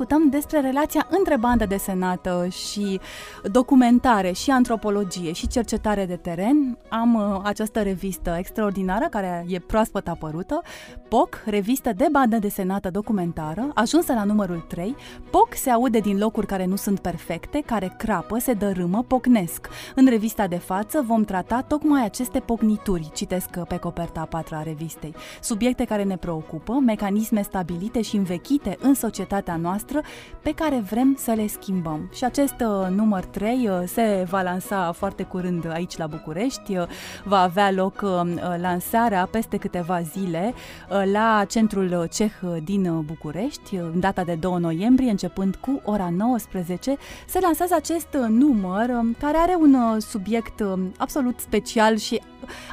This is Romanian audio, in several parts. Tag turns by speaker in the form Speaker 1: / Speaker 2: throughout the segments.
Speaker 1: discutăm despre relația între bandă desenată și documentare, și antropologie, și cercetare de teren. Am uh, această revistă extraordinară care e proaspăt apărută, POC, revistă de bandă desenată documentară, ajunsă la numărul 3. POC se aude din locuri care nu sunt perfecte, care crapă, se dărâmă, pocnesc. În revista de față vom trata tocmai aceste pocnituri, citesc pe coperta a patra a revistei. Subiecte care ne preocupă, mecanisme stabilite și învechite în societatea noastră, noastră pe care vrem să le schimbăm. Și acest uh, număr 3 uh, se va lansa foarte curând aici la București. Uh, va avea loc uh, lansarea peste câteva zile uh, la Centrul Ceh din București, uh, în data de 2 noiembrie, începând cu ora 19. Se lansează acest uh, număr uh, care are un uh, subiect uh, absolut special și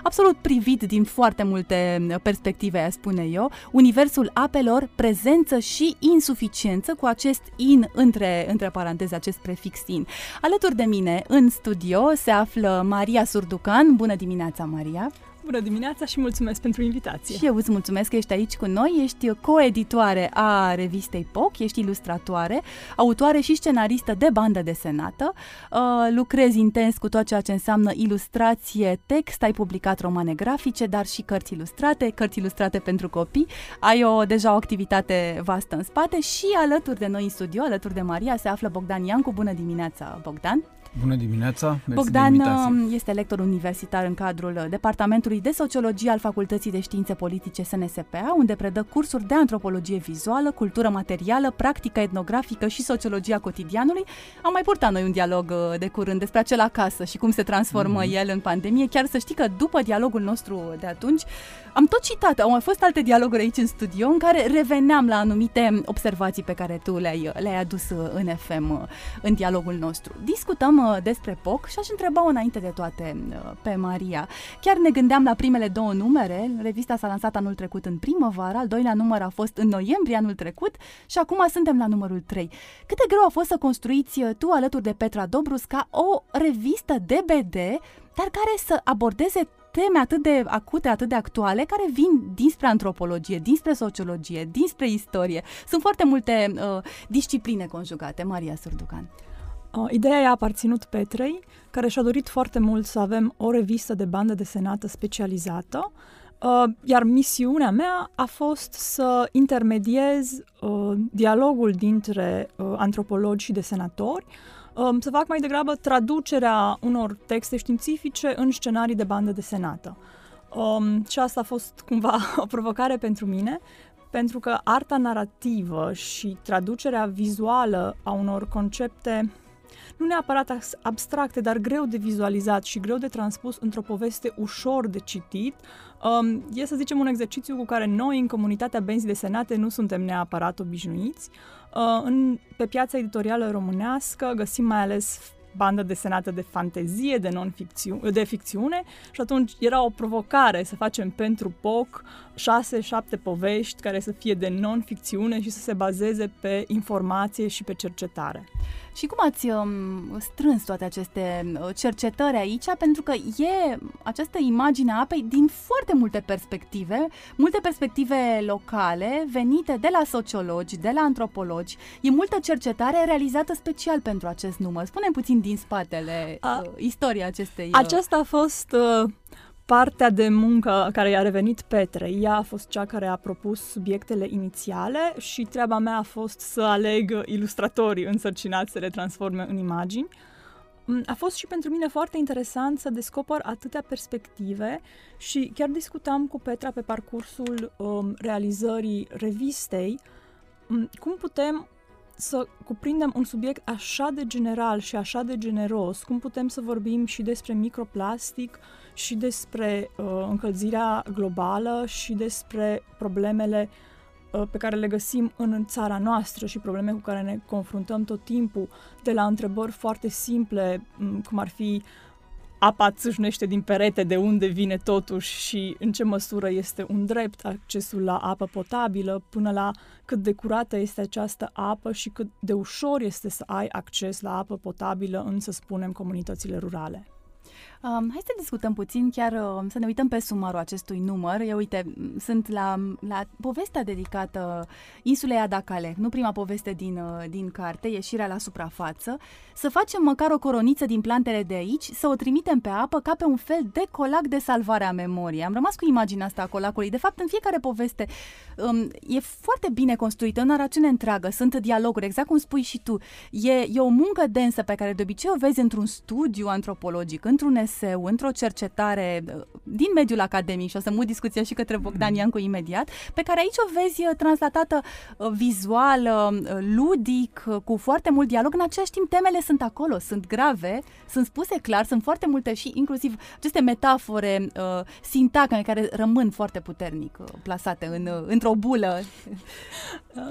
Speaker 1: absolut privit din foarte multe perspective, spune eu, universul apelor, prezență și insuficiență cu acest in între, între paranteze, acest prefix in. Alături de mine în studio se află Maria Surducan. Bună dimineața, Maria!
Speaker 2: Bună dimineața și mulțumesc pentru invitație.
Speaker 1: Și eu îți mulțumesc că ești aici cu noi, ești coeditoare a revistei POC, ești ilustratoare, autoare și scenaristă de bandă desenată, uh, lucrezi intens cu tot ceea ce înseamnă ilustrație, text, ai publicat romane grafice, dar și cărți ilustrate, cărți ilustrate pentru copii, ai o, deja o activitate vastă în spate și alături de noi în studio, alături de Maria, se află Bogdan Iancu. Bună dimineața, Bogdan!
Speaker 3: Bună dimineața! Mersi
Speaker 1: Bogdan
Speaker 3: de invitație.
Speaker 1: este lector universitar în cadrul Departamentului de Sociologie al Facultății de Științe Politice SNSPA, unde predă cursuri de antropologie vizuală, cultură materială, practică etnografică și sociologia cotidianului. Am mai purtat noi un dialog uh, de curând despre acel acasă și cum se transformă
Speaker 3: Mhm.
Speaker 1: el în pandemie. Chiar să știi că după dialogul nostru de atunci, am tot citat, au mai fost alte dialoguri aici în studio în care reveneam la anumite observații pe care tu le-ai, le-ai adus uh, în FM uh, în dialogul nostru. Discutăm uh, despre POC și aș întreba înainte de toate uh, pe Maria. Chiar ne gândeam la primele două numere, revista s-a lansat anul trecut în primăvară, al doilea număr a fost în noiembrie anul trecut și acum suntem la numărul 3. Cât de greu a fost să construiți uh, tu alături de Petra Dobrus ca o revistă de BD, dar care să abordeze teme atât de acute, atât de actuale, care vin dinspre antropologie, dinspre sociologie, dinspre istorie. Sunt foarte multe uh, discipline conjugate, Maria Surducan.
Speaker 2: Uh, Ideea i-a aparținut Petrei, care și-a dorit foarte mult să avem o revistă de bandă desenată specializată, uh, iar misiunea mea a fost să intermediez uh, dialogul dintre uh, antropologi și desenatori, um, să fac mai degrabă traducerea unor texte științifice în scenarii de bandă desenată. Um, și asta a fost cumva o provocare pentru mine, pentru că arta narrativă și traducerea vizuală a unor concepte nu neapărat as- abstracte, dar greu de vizualizat și greu de transpus într-o poveste ușor de citit, um, e să zicem un exercițiu cu care noi în comunitatea benzii desenate nu suntem neapărat obișnuiți. Uh, în, pe piața editorială românească găsim mai ales bandă desenată de fantezie, de, non-ficțiu- de ficțiune și atunci era o provocare să facem pentru POC șase, șapte povești care să fie de non-ficțiune și să se bazeze pe informație și pe cercetare.
Speaker 1: Și cum ați um, strâns toate aceste uh, cercetări aici? Pentru că e această imagine a apei din foarte multe perspective, multe perspective locale, venite de la sociologi, de la antropologi. E multă cercetare realizată special pentru acest număr. Spune puțin din spatele
Speaker 2: A-
Speaker 1: uh, istoria acestei... uh,
Speaker 2: Aceasta a fost uh, partea de muncă care i-a revenit Petrei. Ea a fost cea care a propus subiectele inițiale și treaba mea a fost să aleg uh, ilustratorii însărcinați să le transforme în imagini. Mm, A fost și pentru mine foarte interesant să descoper atâtea perspective și chiar discutam cu Petra pe parcursul um, realizării revistei mm, cum putem să cuprindem un subiect așa de general și așa de generos, cum putem să vorbim și despre microplastic și despre uh, încălzirea globală și despre problemele uh, pe care le găsim în țara noastră și probleme cu care ne confruntăm tot timpul, de la întrebări foarte simple, m, cum ar fi apa țâșnește din perete, de unde vine totuși și în ce măsură este un drept accesul la apă potabilă, până la cât de curată este această apă și cât de ușor este să ai acces la apă potabilă în, să spunem, comunitățile rurale.
Speaker 1: Um, hai să discutăm puțin, chiar uh, să ne uităm pe sumarul acestui număr. Eu uite, sunt la, la povestea dedicată insulei Adacale, nu prima poveste din, uh, din carte, ieșirea la suprafață, să facem măcar o coroniță din plantele de aici, să o trimitem pe apă ca pe un fel de colac de salvare a memoriei. Am rămas cu imaginea asta a colacului. De fapt, în fiecare poveste um, e foarte bine construită, în narațiune întreagă, sunt dialoguri, exact cum spui și tu. E, e o muncă densă pe care de obicei o vezi într-un studiu antropologic, într-un eseu, într-o cercetare uh, din mediul academic și o să mut discuția și către Bogdan mm. Iancu imediat, pe care aici o vezi uh, translatată uh, vizual, ludic, cu foarte mult dialog. În același timp, temele sunt acolo, sunt grave, sunt spuse clar, sunt foarte multe și inclusiv aceste metafore uh, sintagme care rămân foarte puternic uh, plasate în, uh, într-o bulă.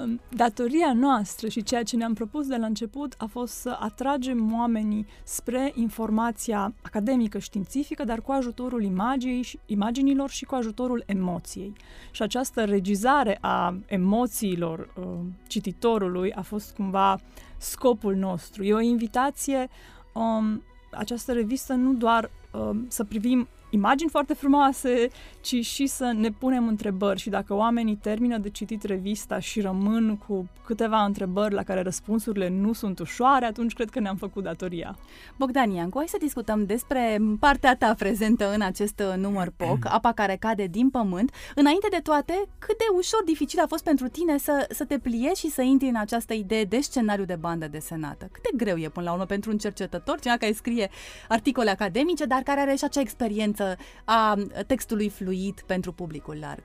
Speaker 2: Um, datoria noastră și ceea ce ne-am propus de la început a fost să atragem oamenii spre informația academică științifică, dar cu ajutorul imaginii, imaginilor și cu ajutorul emoției. Și această regizare a emoțiilor uh, cititorului a fost cumva scopul nostru. E o invitație um, această revistă nu doar um, să privim imagini foarte frumoase, ci și să ne punem întrebări și dacă oamenii termină de citit revista și rămân cu câteva întrebări la care răspunsurile nu sunt ușoare, atunci cred că ne-am făcut datoria.
Speaker 1: Bogdan Iancu, hai să discutăm despre partea ta prezentă în acest uh, număr POC, apa care cade din pământ. Înainte de toate, cât de ușor dificil a fost pentru tine să, să te pliezi și să intri în această idee de scenariu de bandă desenată? Cât de greu e până la urmă pentru un cercetător, cineva care scrie articole academice, dar care are și acea experiență a textului fluid pentru publicul larg?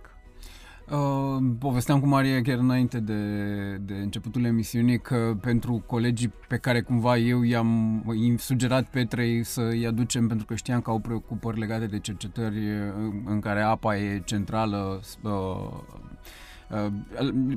Speaker 3: Uh, povesteam cu Maria chiar înainte de, de începutul emisiunii că pentru colegii pe care cumva eu i-am, i-am sugerat Petrei să-i aducem pentru că știam că au preocupări legate de cercetări în care apa e centrală, uh, Uh,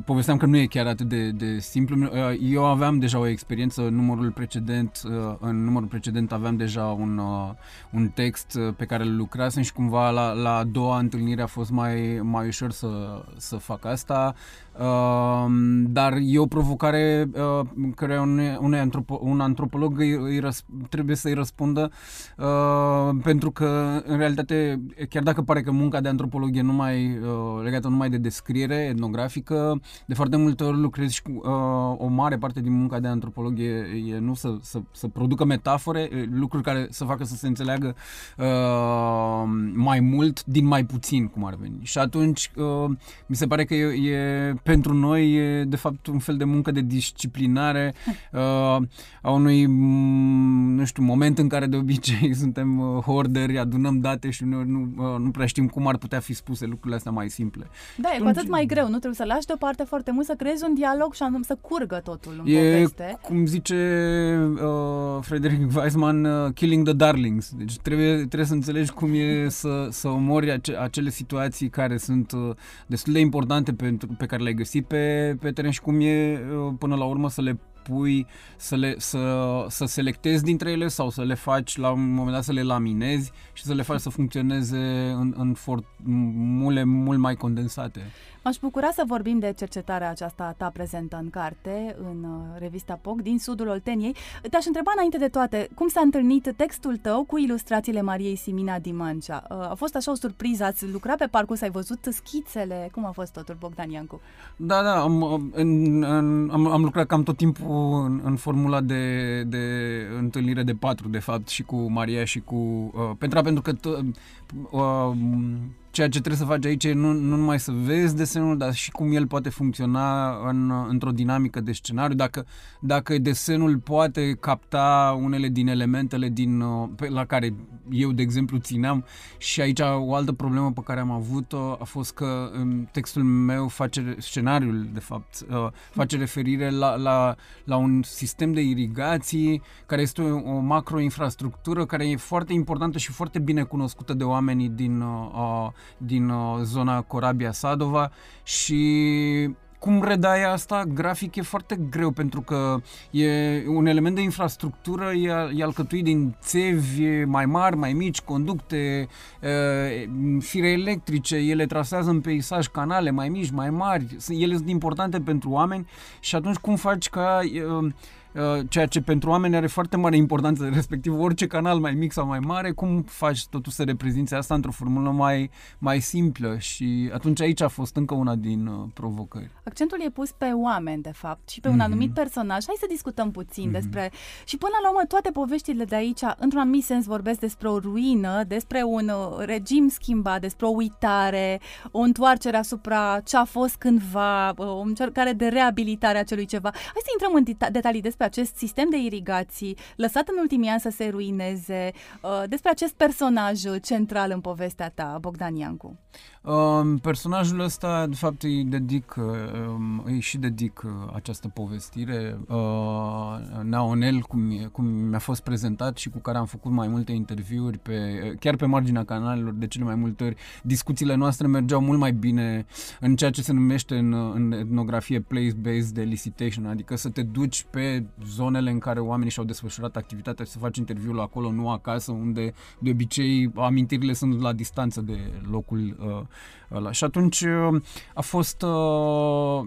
Speaker 3: povesteam că nu e chiar atât de, de simplu. Uh, eu aveam deja o experiență în numărul precedent, uh, în numărul precedent aveam deja un, uh, un text uh, pe care îl lucrasem și cumva la, la a doua întâlnire a fost mai, mai ușor să, să fac asta. Uh, dar e o provocare uh, care un, un, antropo, un antropolog îi, îi răs, trebuie să-i răspundă uh, pentru că în realitate chiar dacă pare că munca de antropolog e numai uh, legată numai de descriere etnografică, de foarte multe ori lucrezi și cu uh, o mare parte din munca de antropolog e, e nu să, să, să producă metafore, lucruri care să facă să se înțeleagă uh, mai mult din mai puțin cum ar veni. Și atunci uh, mi se pare că e, e pentru noi e de fapt un fel de muncă de disciplinare uh, a unui, mm, nu știu, moment în care de obicei suntem uh, horderi, adunăm date și nu, nu, uh, nu prea știm cum ar putea fi spuse lucrurile astea mai simple.
Speaker 1: Da, e cu atât mai greu, nu trebuie să lași deoparte foarte mult, să creezi un dialog și anume să curgă totul în e, poveste.
Speaker 3: cum zice uh, Frederick Weisman, uh, killing the darlings. Deci trebuie, trebuie să înțelegi cum e să, să omori ace, acele situații care sunt uh, destul de importante pentru, pe care le-ai găsit pe, pe teren și cum e uh, până la urmă să le pui, să, le, să, să selectezi dintre ele sau să le faci la un moment dat să le laminezi și să le faci să funcționeze în, în formule mult mai condensate.
Speaker 1: M-aș bucura să vorbim de cercetarea aceasta ta prezentă în carte, în uh, revista POC, din sudul Olteniei. Te-aș întreba înainte de toate, cum s-a întâlnit textul tău cu ilustrațiile Mariei Simina Dimancea? Uh, a fost așa o surpriză? Ați lucrat pe parcurs? Ai văzut schițele? Cum a fost totul, Bogdan Iancu?
Speaker 3: Da, da, am, în, în, am, am lucrat cam tot timpul în, în formula de, de întâlnire de patru, de fapt, și cu Maria și cu uh, Petra, pentru că t- uh, ceea ce trebuie să faci aici e nu, nu numai să vezi desenul, dar și cum el poate funcționa în, într-o dinamică de scenariu, dacă, dacă desenul poate capta unele din elementele din, uh, pe, la care eu, de exemplu, țineam. Și aici o altă problemă pe care am avut-o a fost că um, textul meu face, scenariul, de fapt, uh, face referire la, la, la un sistem de irigații care este o, o macroinfrastructură care e foarte importantă și foarte bine cunoscută de oamenii din uh, din uh, zona Corabia-Sadova și cum redai asta grafic e foarte greu pentru că e un element de infrastructură, e, e alcătuit din țevi mai mari, mai mici, conducte, e, fire electrice, ele trasează în peisaj canale mai mici, mai mari, ele sunt importante pentru oameni și atunci cum faci ca e, uh, ceea ce pentru oameni are foarte mare importanță, respectiv orice canal mai mic sau mai mare, cum faci totuși să reprezinți asta într-o formulă mai, mai simplă și atunci aici a fost încă una din uh, provocări.
Speaker 1: Accentul e pus pe oameni, de fapt, și pe un mm-hmm. anumit personaj. Hai să discutăm puțin mm-hmm. despre... Și până la urmă, toate poveștile de aici, într-un anumit sens, vorbesc despre o ruină, despre un uh, regim schimbat, despre o uitare, o întoarcere asupra ce a fost cândva, uh, o încercare de reabilitare a celui ceva. Hai să intrăm în detalii despre acest sistem de irigații, lăsat în ultimii ani să se ruineze, uh, despre acest personaj central în povestea ta, Bogdan Iancu.
Speaker 3: Uh, personajul ăsta, de fapt, îi dedic, uh, îi și dedic uh, această povestire. Uh, Naonel, cum, cum mi-a fost prezentat și cu care am făcut mai multe interviuri, pe, chiar pe marginea canalelor, de cele mai multe ori, discuțiile noastre mergeau mult mai bine în ceea ce se numește în, în etnografie place-based elicitation, adică să te duci pe zonele în care oamenii și-au desfășurat activitatea și să faci interviul acolo, nu acasă, unde de obicei amintirile sunt la distanță de locul uh, ăla. Și atunci uh, a fost uh,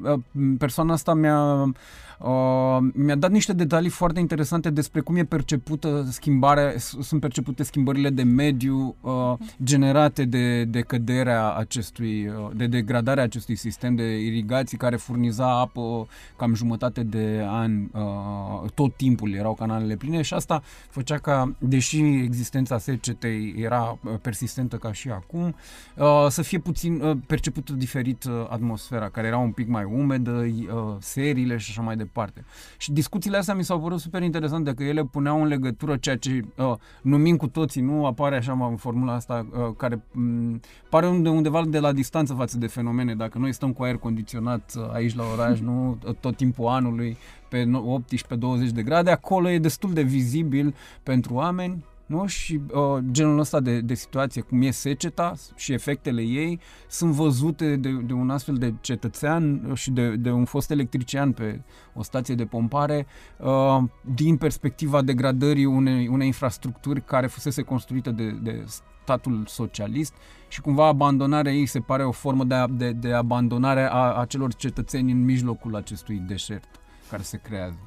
Speaker 3: uh, persoana asta mi-a Uh, mi-a dat niște detalii foarte interesante despre cum e percepută schimbarea, sunt percepute schimbările de mediu uh, generate de, de căderea acestui, uh, de degradarea acestui sistem de irigații care furniza apă cam jumătate de an, uh, tot timpul erau canalele pline și asta făcea ca, deși existența secetei era uh, persistentă ca și acum, uh, să fie puțin uh, percepută diferit uh, atmosfera, care era un pic mai umedă, uh, seriile și așa mai departe departe. Și discuțiile astea mi s-au părut super interesante, că ele puneau în legătură ceea ce uh, numim cu toții, nu apare așa în formula asta, uh, care um, pare unde, undeva de la distanță față de fenomene. Dacă noi stăm cu aer condiționat uh, aici la oraș, nu tot timpul anului, pe 18-20 de grade, acolo e destul de vizibil pentru oameni nu? Și uh, genul ăsta de, de situație, cum e seceta și efectele ei, sunt văzute de, de un astfel de cetățean și de, de un fost electrician pe o stație de pompare, uh, din perspectiva degradării unei, unei infrastructuri care fusese construită de, de statul socialist și cumva abandonarea ei se pare o formă de, de, de abandonare a acelor cetățeni în mijlocul acestui deșert care se creează.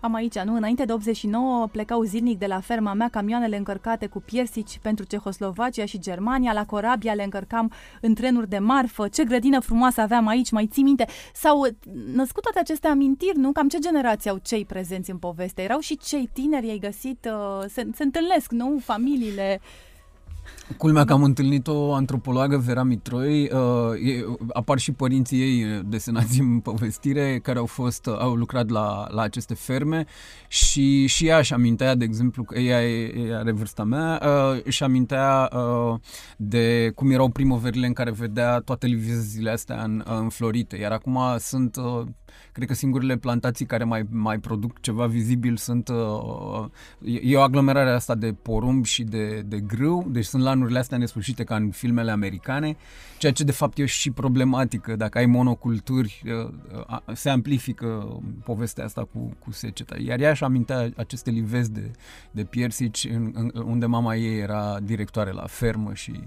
Speaker 1: Am aici, nu? Înainte de 89 plecau zilnic de la ferma mea camioanele încărcate cu piersici pentru Cehoslovacia și Germania. La corabia le încărcam în trenuri de marfă. Ce grădină frumoasă aveam aici, mai ții minte? S-au născut toate aceste amintiri, nu? Cam ce generație au cei prezenți în poveste? Erau și cei tineri, ai găsit, uh, se, se întâlnesc, nu? Familiile.
Speaker 3: Culmea că am întâlnit o antropologă, Vera Mitroi, uh, e, apar și părinții ei uh, desenați în povestire, care au fost, uh, au lucrat la, la aceste ferme și, și ea își amintea, de exemplu, că ea, ea are vârsta mea, uh, își amintea uh, de cum erau primăverile în care vedea toate livizile astea în, înflorite, iar acum sunt uh, Cred că singurele plantații care mai, mai produc ceva vizibil sunt... Uh, e o aglomerare asta de porumb și de, de grâu, deci sunt lanurile astea nesfârșite ca în filmele americane, ceea ce de fapt e și problematică. Dacă ai monoculturi, uh, uh, se amplifică povestea asta cu, cu seceta. Iar ea își amintea aceste livezi de, de piersici în, în, unde mama ei era directoare la fermă și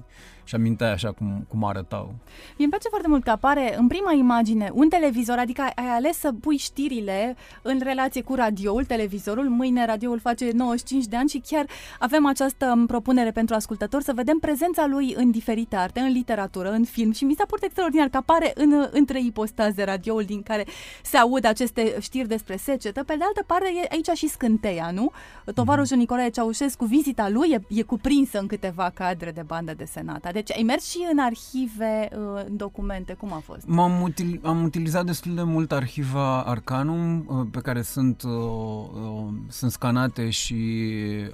Speaker 3: și aminteai așa cum, cum arătau.
Speaker 1: Mie îmi place foarte mult că apare în prima imagine un televizor, adică ai ales să pui știrile în relație cu radioul, televizorul. Mâine radioul face 95 de ani și chiar avem această propunere pentru ascultători să vedem prezența lui în diferite arte, în literatură, în film și mi s-a părut extraordinar că apare în, între ipostaze radioul din care se aud aceste știri despre secetă. Pe de altă parte e aici și scânteia, nu? Tovarășul mm. Nicolae Ceaușescu, vizita lui e, e cuprinsă în câteva cadre de bandă desenată. Deci ai mers și în arhive, uh, în documente, cum a fost?
Speaker 3: M-am util, am utilizat destul de mult arhiva Arcanum, uh, pe care sunt, uh, uh, sunt scanate și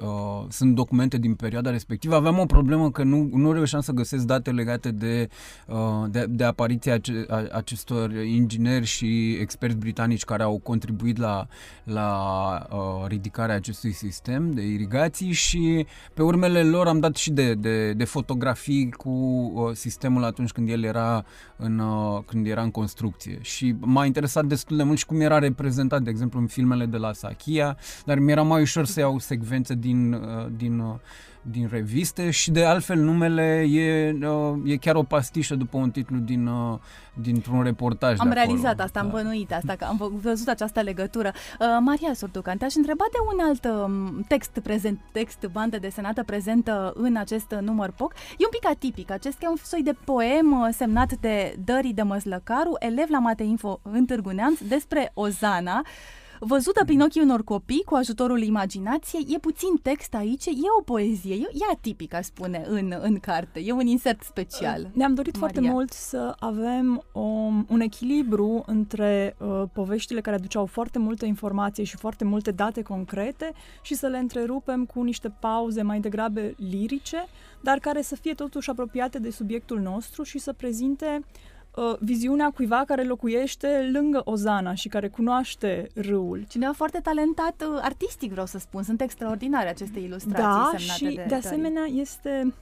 Speaker 3: uh, sunt documente din perioada respectivă. Aveam o problemă că nu, nu reușeam să găsesc date legate de, uh, de, de apariția ace, a, acestor ingineri și experți britanici care au contribuit la, la uh, ridicarea acestui sistem de irigații și pe urmele lor am dat și de, de, de fotografii cu uh, sistemul atunci când el era în, uh, când era în construcție. Și m-a interesat destul de mult și cum era reprezentat, de exemplu, în filmele de la Sakia, dar mi-era mai ușor să iau secvențe din, uh, din din reviste și de altfel numele e, uh, e chiar o pastișă după un titlu din, uh, dintr-un reportaj
Speaker 1: Am
Speaker 3: de acolo.
Speaker 1: realizat asta, am
Speaker 3: Da.
Speaker 1: bănuit asta, că am vă- văzut această legătură. Uh, Maria Sorducan, te-aș întreba de un alt um, text prezent, text, bandă desenată prezentă în acest uh, număr POC. E un pic atipic. Acesta e un soi de poem uh, semnat de Dării de Măslăcaru, elev la Mateinfo în Târgu Neamț, despre Ozana. Văzută prin ochii unor copii cu ajutorul imaginației, e puțin text aici, e o poezie, e, e atipic, aș spune, în, în carte. E un insert special.
Speaker 2: Ne-am dorit foarte
Speaker 1: Maria.
Speaker 2: mult să avem o, un echilibru între uh, poveștile care aduceau foarte multe informație și foarte multe date concrete și să le întrerupem cu niște pauze mai degrabă lirice, dar care să fie totuși apropiate de subiectul nostru și să prezinte uh, viziunea cuiva care locuiește lângă Ozana și care cunoaște râul.
Speaker 1: Cineva foarte talentat uh, artistic, vreau să spun. Sunt extraordinare aceste ilustrații
Speaker 2: Da,
Speaker 1: semnate
Speaker 2: și
Speaker 1: de,
Speaker 2: de,
Speaker 1: Dării.
Speaker 2: asemenea este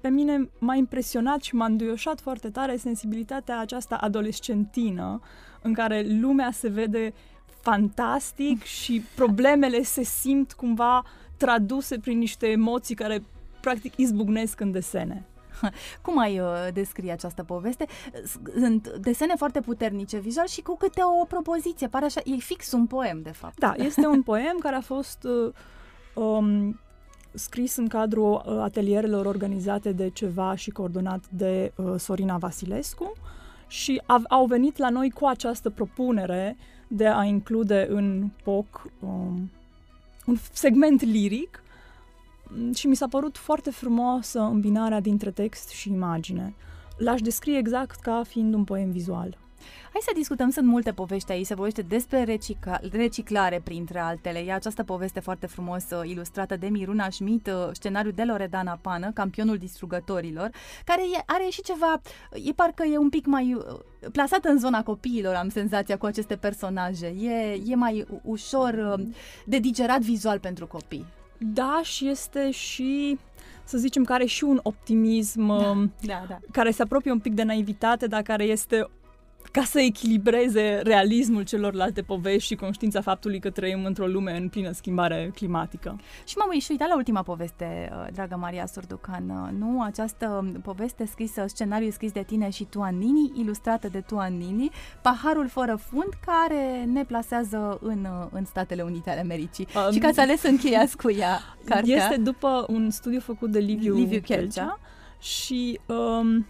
Speaker 2: pe mine m-a impresionat și m-a înduioșat foarte tare sensibilitatea aceasta adolescentină în care lumea se vede fantastic și problemele se simt cumva traduse prin niște emoții care practic izbucnesc în desene.
Speaker 1: Cum ai uh, descrie această poveste? Sunt desene foarte puternice vizual și cu câte o propoziție. Pare așa, e fix un poem, de fapt.
Speaker 2: Da, este un poem care a fost uh, um, scris în cadrul uh, atelierelor organizate de ceva și coordonat de uh, Sorina Vasilescu și a, au venit la noi cu această propunere de a include în POC um, un segment liric Mm, și mi s-a părut foarte frumoasă îmbinarea dintre text și imagine. L-aș descrie exact ca fiind un poem vizual.
Speaker 1: Hai să discutăm, sunt multe povești aici, se vorbește despre recicla- reciclare printre altele. E această poveste foarte frumos uh, ilustrată de Miruna Schmidt, uh, scenariu de Loredana Pană, campionul distrugătorilor, care e, are și ceva, e parcă e un pic mai uh, plasat în zona copiilor, am senzația, cu aceste personaje. E, e mai u- ușor uh, de digerat vizual pentru copii.
Speaker 2: Da, și este și, să zicem, care și un optimism um,
Speaker 1: Da, da.
Speaker 2: care se apropie un pic de naivitate, dar care este ca să echilibreze realismul celorlalte povești și conștiința faptului că trăim într-o lume în plină schimbare climatică.
Speaker 1: Și m-am și uitat la ultima poveste, uh, dragă Maria Sorducan, uh, nu? Această poveste scrisă, scenariu scris de tine și tu, Nini, ilustrată de tu, Nini, Paharul fără fund, care ne plasează în, uh, în Statele Unite ale Americii.
Speaker 2: Um,
Speaker 1: și ca să ales să încheiați cu ea cartea.
Speaker 2: Este după un studiu făcut de Liviu,
Speaker 1: Liviu Chelcea.
Speaker 2: Chelcea și um,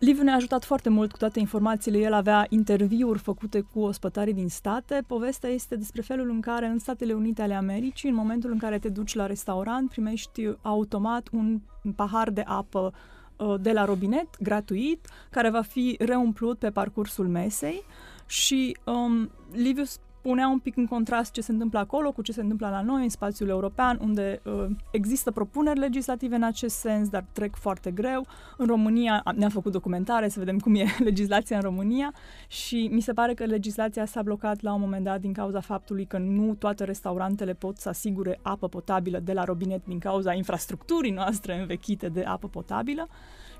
Speaker 2: Liviu ne-a ajutat foarte mult cu toate informațiile. El avea interviuri făcute cu ospătarii din state. Povestea este despre felul în care în Statele Unite ale Americii, în momentul în care te duci la restaurant, primești automat un pahar de apă uh, de la robinet, gratuit, care va fi reumplut pe parcursul mesei și um, Liviu punea un pic în contrast ce se întâmplă acolo cu ce se întâmplă la noi în spațiul european, unde uh, există propuneri legislative în acest sens, dar trec foarte greu. În România am- ne-am făcut documentare să vedem cum e legislația în România și mi se pare că legislația s-a blocat la un moment dat din cauza faptului că nu toate restaurantele pot să asigure apă potabilă de la robinet din cauza infrastructurii noastre învechite de apă potabilă.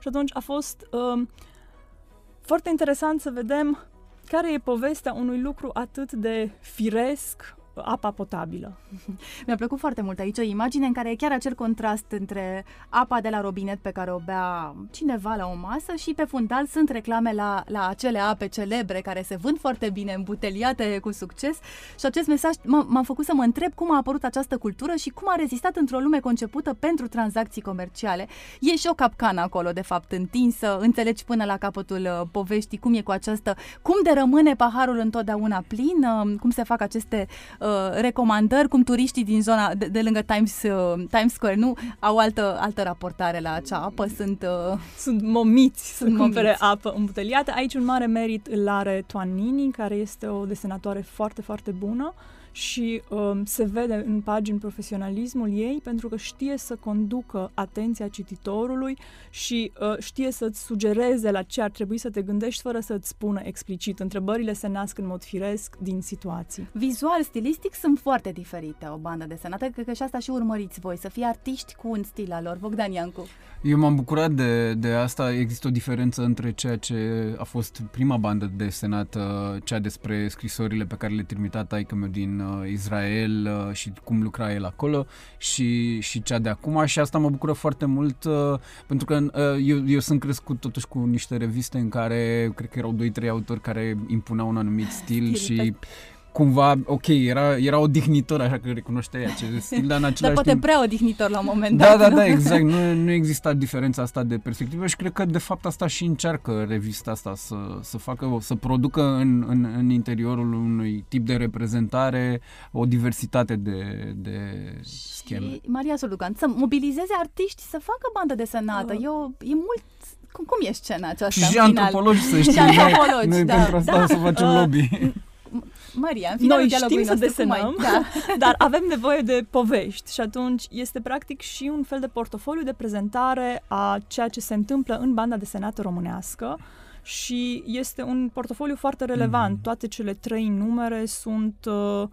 Speaker 2: Și atunci a fost uh, foarte interesant să vedem care e povestea unui lucru atât de firesc, apa potabilă.
Speaker 1: Mi-a plăcut foarte mult aici o imagine în care e chiar acel contrast între apa de la robinet pe care o bea cineva la o masă și pe fundal sunt reclame la, la acele ape celebre care se vând foarte bine, îmbuteliate cu succes și acest mesaj m- m-a făcut să mă întreb cum a apărut această cultură și cum a rezistat într-o lume concepută pentru tranzacții comerciale. E și o capcană acolo, de fapt, întinsă, înțelegi până la capătul uh, poveștii cum e cu această, cum de rămâne paharul întotdeauna plin, uh, cum se fac aceste uh, recomandări, cum turiștii din zona de, de lângă Times, uh, Times Square nu au altă, altă raportare la acea apă, sunt... Uh,
Speaker 2: Sunt momiți
Speaker 1: Sunt
Speaker 2: să cumpere
Speaker 1: momiți.
Speaker 2: apă îmbuteliată. Aici un mare merit îl are Toanini, care este o desenatoare foarte, foarte bună și um, se vede în pagini profesionalismul ei pentru că știe să conducă atenția cititorului și uh, știe să-ți sugereze la ce ar trebui să te gândești fără să-ți spună explicit. Întrebările se nasc în mod firesc din situații.
Speaker 1: vizual, stilistic, sunt foarte diferite o bandă desenată, cred că și asta și urmăriți voi, să fie artiști cu un stil al lor. Bogdan Iancu.
Speaker 3: Eu m-am bucurat de, de asta. Există o diferență între ceea ce a fost prima bandă desenată, cea despre scrisorile pe care le trimitea taică meu din din Israel și cum lucra el acolo și, și cea de acum. Și asta mă bucură foarte mult pentru că eu, eu sunt crescut totuși cu niște reviste în care cred că erau 2-3 autori care impuneau un anumit stil și cumva, ok, era, era odihnitor, așa că recunoșteai acest stil, dar în același
Speaker 1: Dar poate
Speaker 3: timp...
Speaker 1: prea odihnitor la un moment
Speaker 3: da,
Speaker 1: dat.
Speaker 3: Da, da, da, exact. Nu, nu exista diferența asta de perspectivă și cred că de fapt asta și încearcă revista asta să, să facă, să producă în, în, în interiorul unui tip de reprezentare o diversitate de, de scheme. Și
Speaker 1: Maria Solucan, să mobilizeze artiști să facă bandă desenată. Uh. Eu, e mult cum, cum e scena aceasta
Speaker 3: Și antropologi, să știi. și antropologi, noi, da. pentru asta da. să facem uh, lobby.
Speaker 1: Maria, în finalul
Speaker 2: Noi știm să desenăm, da. dar avem nevoie de povești și atunci este practic și un fel de portofoliu de prezentare a ceea ce se întâmplă în banda desenată românească și este un portofoliu foarte relevant. Mm. Toate cele trei numere sunt uh,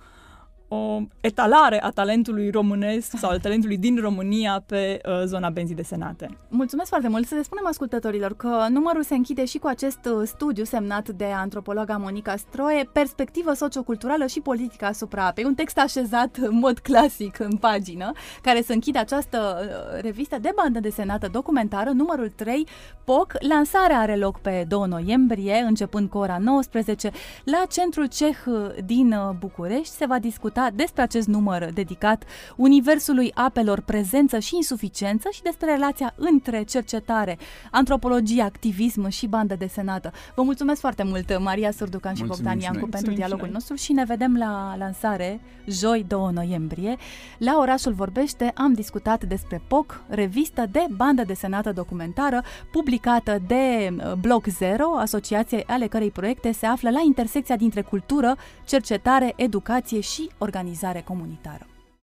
Speaker 2: o etalare a talentului românesc sau al talentului din România pe uh, zona benzii desenate.
Speaker 1: Mulțumesc foarte mult! Să le spunem ascultătorilor că numărul se închide și cu acest uh, studiu semnat de antropologa Monica Stroie, Perspectivă socioculturală și politică asupra apei. Un text așezat în mod clasic în pagină, care să închide această uh, revistă de bandă desenată documentară, numărul 3, POC. Lansarea are loc pe 2 noiembrie, începând cu ora 19, la Centrul Ceh din uh, București. Se va discuta discuta despre acest număr dedicat universului apelor, prezență și insuficiență și despre relația între cercetare, antropologie, activism și bandă desenată. Vă mulțumesc foarte mult, Maria Surducan și Bogdan Iancu, pentru dialogul nostru și ne vedem la lansare, joi 2 noiembrie. La Orașul Vorbește am discutat despre POC, revistă de bandă desenată documentară, publicată de uh, Bloc Zero, asociație ale cărei proiecte se află la intersecția dintre cultură, cercetare, educație și organizare comunitară.